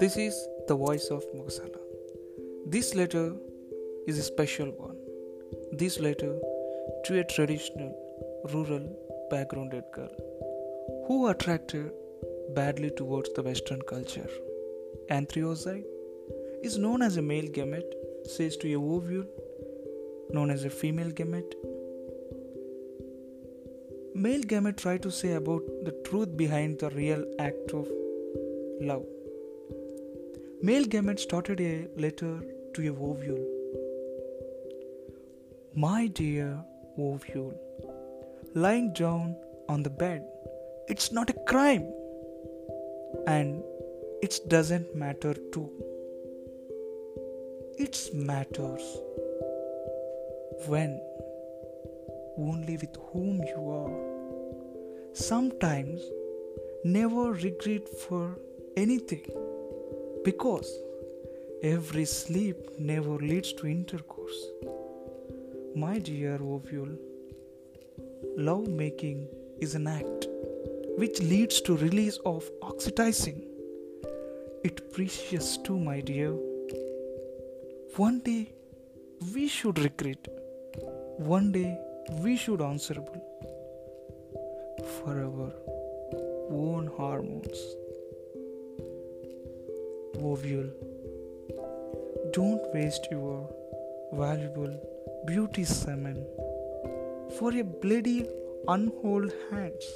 This is the voice of Mugasala. This letter is a special one. This letter to a traditional, rural, backgrounded girl who attracted badly towards the Western culture. Antherozoid is known as a male gamete, says to a ovule known as a female gamete. Male gamete try to say about the truth behind the real act of love. Male gamete started a letter to a ovule. My dear ovule, lying down on the bed, it's not a crime. And it doesn't matter too. It matters when, only with whom you are. Sometimes never regret for anything because every sleep never leads to intercourse. My dear ovule, love making is an act which leads to release of oxytocin. It precious too, my dear. One day we should regret. One day we should answerable for our own hormones. Ovule, don't waste your valuable beauty semen for a bloody unhold hands.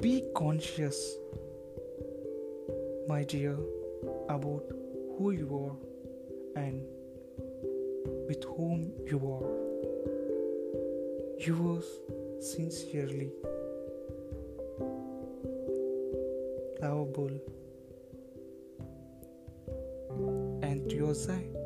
Be conscious, my dear, about who you are and with whom you are. Yours sincerely, lovable, Antherozoid.